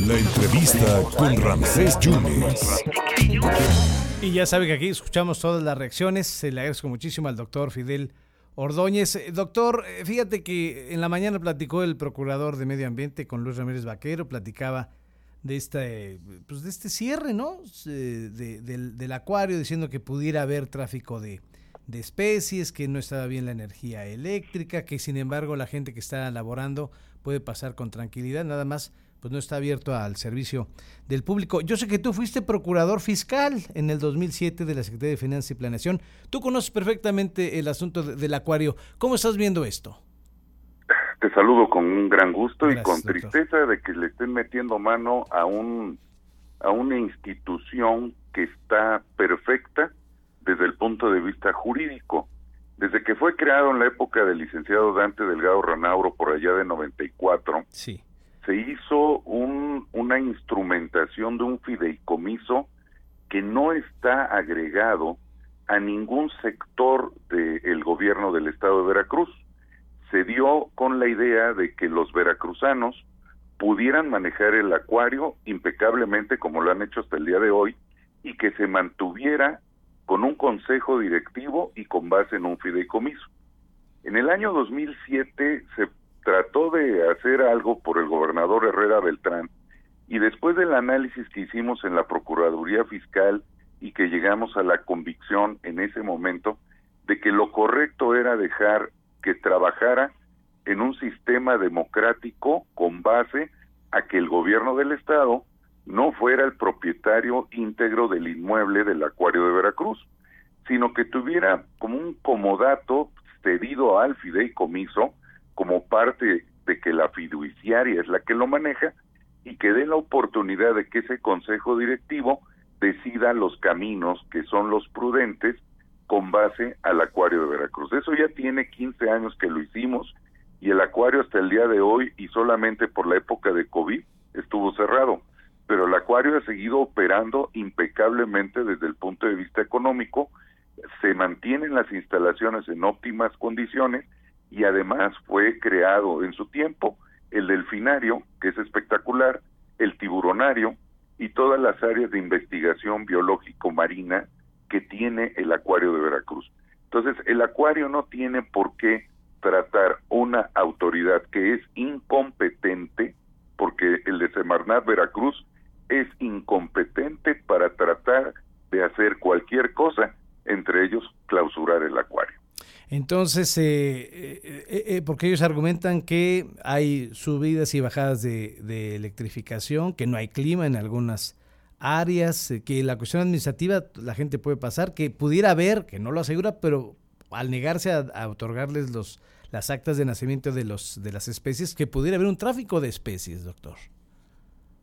La entrevista con Ramsés Yunes. Y ya sabe que aquí escuchamos todas las reacciones. Le agradezco muchísimo al doctor Fidel Ordóñez. Eh, doctor, eh, fíjate que en la mañana platicó el procurador de Medio Ambiente con Luis Ramírez Vaquero, platicaba de este, pues de este cierre, ¿no? del, del, acuario, diciendo que pudiera haber tráfico de, de especies, que no estaba bien la energía eléctrica, que sin embargo la gente que está laborando puede pasar con tranquilidad, nada más pues no está abierto al servicio del público. Yo sé que tú fuiste procurador fiscal en el 2007 de la Secretaría de Finanzas y Planeación. Tú conoces perfectamente el asunto del acuario. ¿Cómo estás viendo esto? Te saludo con un gran gusto y con tristeza de que le estén metiendo mano a un a una institución que está perfecta desde el punto de vista jurídico. Desde que fue creado en la época del licenciado Dante Delgado Ranauro por allá de 94, sí. se hizo un, una instrumentación de un fideicomiso que no está agregado a ningún sector del gobierno del estado de Veracruz. Se dio con la idea de que los veracruzanos pudieran manejar el acuario impecablemente como lo han hecho hasta el día de hoy y que se mantuviera con un consejo directivo y con base en un fideicomiso. En el año 2007 se trató de hacer algo por el gobernador Herrera Beltrán y después del análisis que hicimos en la Procuraduría Fiscal y que llegamos a la convicción en ese momento de que lo correcto era dejar que trabajara en un sistema democrático con base a que el gobierno del estado no fuera el propietario íntegro del inmueble del acuario de Veracruz, sino que tuviera como un comodato cedido al fideicomiso como parte de que la fiduciaria es la que lo maneja y que dé la oportunidad de que ese consejo directivo decida los caminos que son los prudentes con base al acuario de Veracruz. Eso ya tiene 15 años que lo hicimos y el acuario hasta el día de hoy y solamente por la época de COVID estuvo cerrado pero el acuario ha seguido operando impecablemente desde el punto de vista económico, se mantienen las instalaciones en óptimas condiciones y además fue creado en su tiempo el delfinario, que es espectacular, el tiburonario y todas las áreas de investigación biológico marina que tiene el acuario de Veracruz. Entonces, el acuario no tiene por qué tratar una autoridad que es incompetente, porque el de Semarnat Veracruz es incompetente para tratar de hacer cualquier cosa, entre ellos clausurar el acuario. Entonces, eh, eh, eh, porque ellos argumentan que hay subidas y bajadas de, electrificación, que no hay clima en algunas áreas, que la cuestión administrativa la gente puede pasar, que pudiera haber, que no lo asegura, pero al negarse a, a, otorgarles los las actas de nacimiento de los de las especies, que pudiera haber un tráfico de especies, doctor.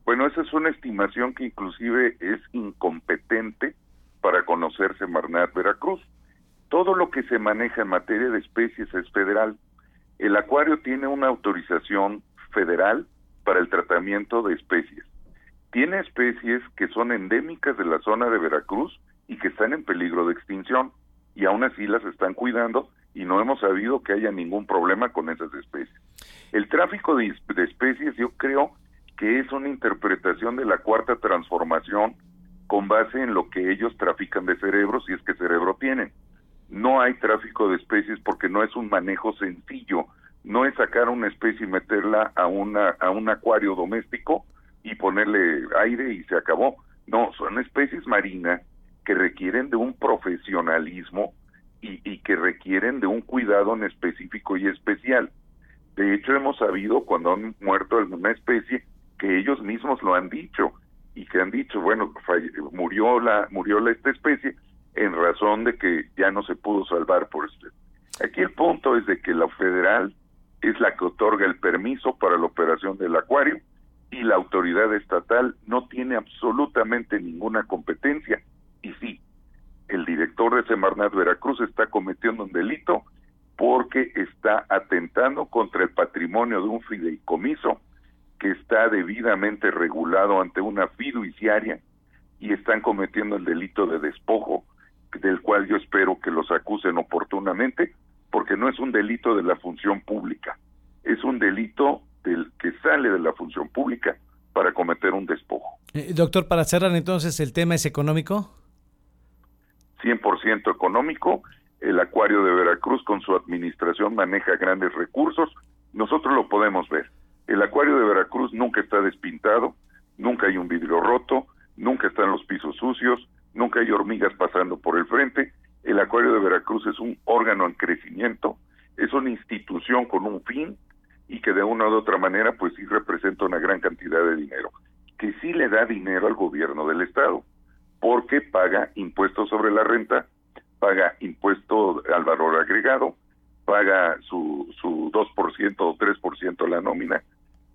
Bueno, esa es una estimación que inclusive es incompetente para conocerse Marnat Veracruz. Todo lo que se maneja en materia de especies es federal. El acuario tiene una autorización federal para el tratamiento de especies. Tiene especies que son endémicas de la zona de Veracruz y que están en peligro de extinción y aún así las están cuidando y no hemos sabido que haya ningún problema con esas especies. El tráfico de especies yo creo que es una interpretación de la cuarta transformación con base en lo que ellos trafican de cerebros, si es que cerebro tienen. No hay tráfico de especies porque no es un manejo sencillo, no es sacar una especie y meterla a, una, a un acuario doméstico y ponerle aire y se acabó. No, son especies marinas que requieren de un profesionalismo y, y que requieren de un cuidado en específico y especial. De hecho, hemos sabido cuando han muerto alguna especie que ellos mismos lo han dicho y que han dicho, bueno, murió la murió la esta especie en razón de que ya no se pudo salvar por este. Aquí el punto es de que la federal es la que otorga el permiso para la operación del acuario y la autoridad estatal no tiene absolutamente ninguna competencia y sí, el director de Semarnat Veracruz está cometiendo un delito porque está atentando contra el patrimonio de un fideicomiso que está debidamente regulado ante una fiduciaria y están cometiendo el delito de despojo, del cual yo espero que los acusen oportunamente, porque no es un delito de la función pública, es un delito del que sale de la función pública para cometer un despojo. Eh, doctor, para cerrar entonces, ¿el tema es económico? 100% económico. El acuario de Veracruz con su administración maneja grandes recursos. Nosotros lo podemos ver. El acuario de Veracruz nunca está despintado, nunca hay un vidrio roto, nunca están los pisos sucios, nunca hay hormigas pasando por el frente. El acuario de Veracruz es un órgano en crecimiento, es una institución con un fin y que de una u otra manera pues sí representa una gran cantidad de dinero, que sí le da dinero al gobierno del estado, porque paga impuestos sobre la renta, paga impuesto al valor agregado, paga su, su 2% o 3% la nómina,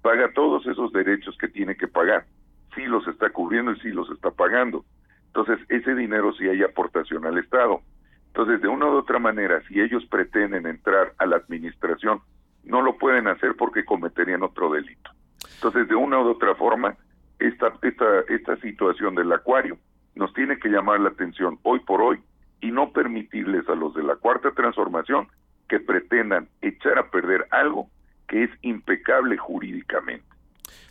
paga todos esos derechos que tiene que pagar, sí los está cubriendo y sí los está pagando. Entonces, ese dinero sí hay aportación al Estado. Entonces, de una u otra manera, si ellos pretenden entrar a la administración, no lo pueden hacer porque cometerían otro delito. Entonces, de una u otra forma, esta, esta, esta situación del acuario nos tiene que llamar la atención hoy por hoy y no permitirles a los de la cuarta transformación que pretendan echar a perder algo que es impecable jurídicamente.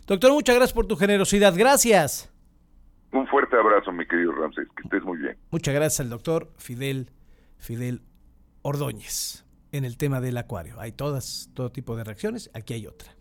Doctor, muchas gracias por tu generosidad. Gracias. Un fuerte abrazo, mi querido Ramsés. Que estés muy bien. Muchas gracias al doctor Fidel, Fidel Ordóñez en el tema del acuario. Hay todas, todo tipo de reacciones. Aquí hay otra.